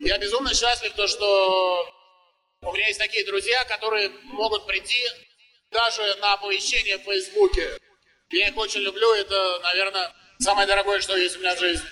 Я безумно счастлив, то, что у меня есть такие друзья, которые могут прийти даже на оповещение в Фейсбуке. Я их очень люблю, это, наверное, самое дорогое, что есть у меня в жизни.